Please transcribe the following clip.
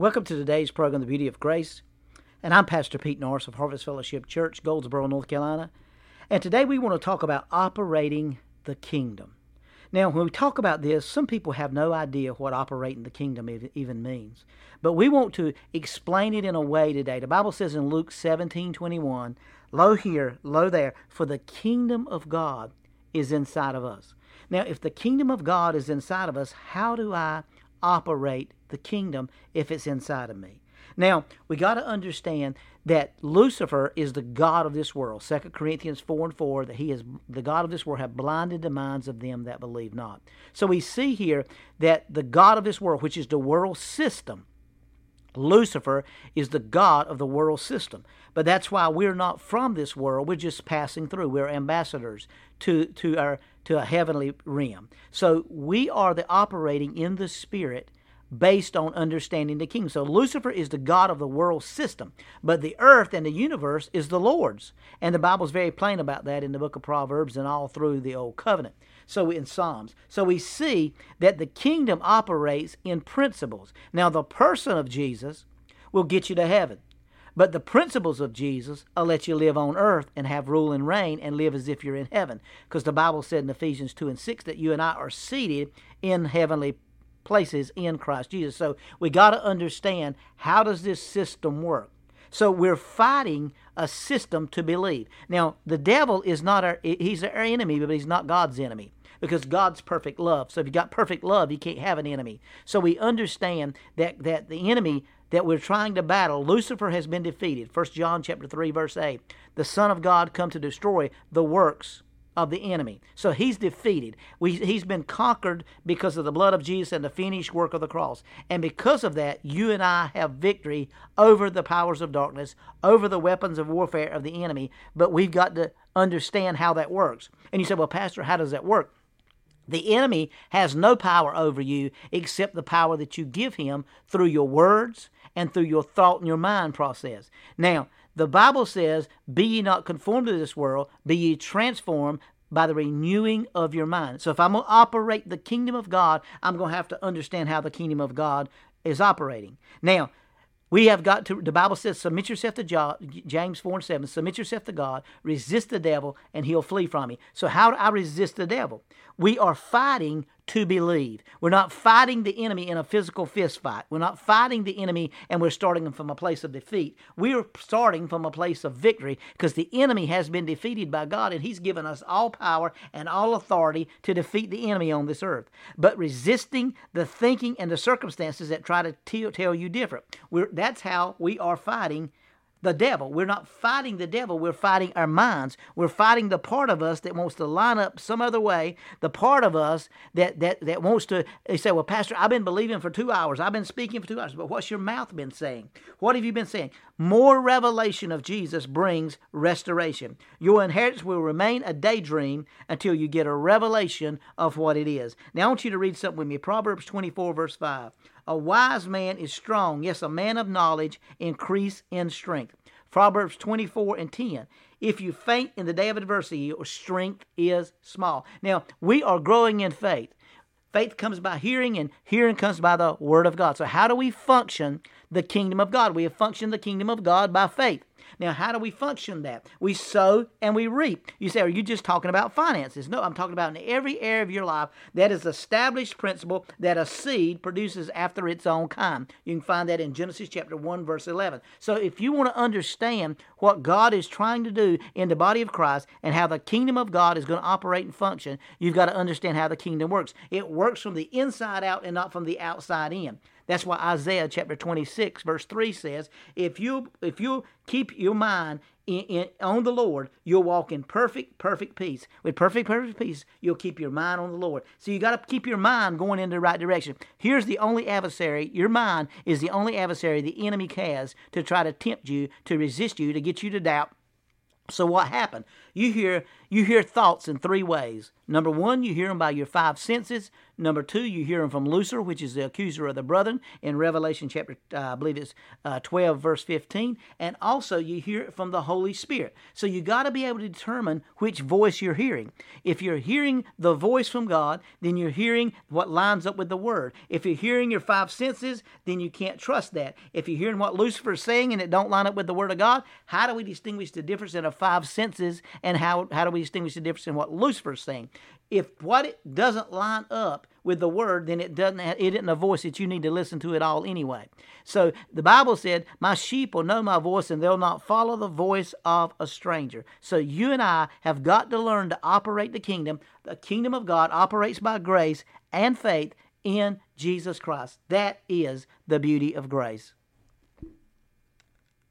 Welcome to today's program, The Beauty of Grace. And I'm Pastor Pete Norris of Harvest Fellowship Church, Goldsboro, North Carolina. And today we want to talk about operating the kingdom. Now, when we talk about this, some people have no idea what operating the kingdom even means. But we want to explain it in a way today. The Bible says in Luke 17 21, Lo here, lo there, for the kingdom of God is inside of us. Now, if the kingdom of God is inside of us, how do I operate the kingdom if it's inside of me? Now, we got to understand that Lucifer is the God of this world. 2 Corinthians 4 and 4, that he is the God of this world, have blinded the minds of them that believe not. So we see here that the God of this world, which is the world system, Lucifer is the God of the world system. But that's why we're not from this world. We're just passing through. We're ambassadors to, to, our, to a heavenly realm. So we are the operating in the spirit based on understanding the kingdom. So Lucifer is the God of the world system, but the earth and the universe is the Lord's. And the Bible's very plain about that in the book of Proverbs and all through the Old Covenant. So in Psalms. So we see that the kingdom operates in principles. Now the person of Jesus will get you to heaven. But the principles of Jesus will let you live on earth and have rule and reign and live as if you're in heaven. Because the Bible said in Ephesians 2 and 6 that you and I are seated in heavenly places in Christ Jesus. So we got to understand how does this system work? So we're fighting a system to believe. Now, the devil is not our he's our enemy, but he's not God's enemy because God's perfect love. So if you got perfect love, you can't have an enemy. So we understand that that the enemy that we're trying to battle, Lucifer has been defeated. 1 John chapter 3 verse 8. The Son of God come to destroy the works of the enemy. So he's defeated. We, he's been conquered because of the blood of Jesus and the finished work of the cross. And because of that, you and I have victory over the powers of darkness, over the weapons of warfare of the enemy. But we've got to understand how that works. And you say, well, Pastor, how does that work? The enemy has no power over you except the power that you give him through your words and through your thought and your mind process. Now, the Bible says, Be ye not conformed to this world, be ye transformed by the renewing of your mind. So if I'm going to operate the kingdom of God, I'm going to have to understand how the kingdom of God is operating. Now, we have got to, the Bible says, submit yourself to James 4 and 7, submit yourself to God, resist the devil, and he'll flee from you. So, how do I resist the devil? We are fighting to believe. We're not fighting the enemy in a physical fist fight. We're not fighting the enemy and we're starting from a place of defeat. We're starting from a place of victory because the enemy has been defeated by God and He's given us all power and all authority to defeat the enemy on this earth. But resisting the thinking and the circumstances that try to tell you different. We're, that's how we are fighting the devil. We're not fighting the devil, we're fighting our minds. We're fighting the part of us that wants to line up some other way, the part of us that that that wants to they say, Well, Pastor, I've been believing for two hours, I've been speaking for two hours, but what's your mouth been saying? What have you been saying? More revelation of Jesus brings restoration. Your inheritance will remain a daydream until you get a revelation of what it is. Now I want you to read something with me. Proverbs 24, verse 5. A wise man is strong. Yes, a man of knowledge increase in strength. Proverbs 24 and 10. If you faint in the day of adversity, your strength is small. Now, we are growing in faith. Faith comes by hearing, and hearing comes by the Word of God. So, how do we function the kingdom of God? We have functioned the kingdom of God by faith. Now, how do we function that? We sow and we reap. You say, are you just talking about finances? No, I'm talking about in every area of your life that is established principle that a seed produces after its own kind. You can find that in Genesis chapter 1, verse 11. So if you want to understand what God is trying to do in the body of Christ and how the kingdom of God is going to operate and function, you've got to understand how the kingdom works. It works from the inside out and not from the outside in. That's why Isaiah chapter 26 verse 3 says, if you if you keep your mind in, in, on the Lord, you'll walk in perfect, perfect peace. With perfect, perfect peace, you'll keep your mind on the Lord. So you got to keep your mind going in the right direction. Here's the only adversary. Your mind is the only adversary the enemy has to try to tempt you, to resist you, to get you to doubt. So what happened? You hear You hear thoughts in three ways. Number one, you hear them by your five senses. Number two, you hear them from Lucifer, which is the accuser of the brethren, in Revelation chapter, uh, I believe it's uh, 12, verse 15. And also, you hear it from the Holy Spirit. So you got to be able to determine which voice you're hearing. If you're hearing the voice from God, then you're hearing what lines up with the Word. If you're hearing your five senses, then you can't trust that. If you're hearing what Lucifer is saying and it don't line up with the Word of God, how do we distinguish the difference in the five senses and how, how do we distinguish the difference in what Lucifer is saying? If what it doesn't line up with the word, then it doesn't have, it isn't a voice that you need to listen to at all anyway. So the Bible said, "My sheep will know my voice, and they'll not follow the voice of a stranger." So you and I have got to learn to operate the kingdom. The kingdom of God operates by grace and faith in Jesus Christ. That is the beauty of grace.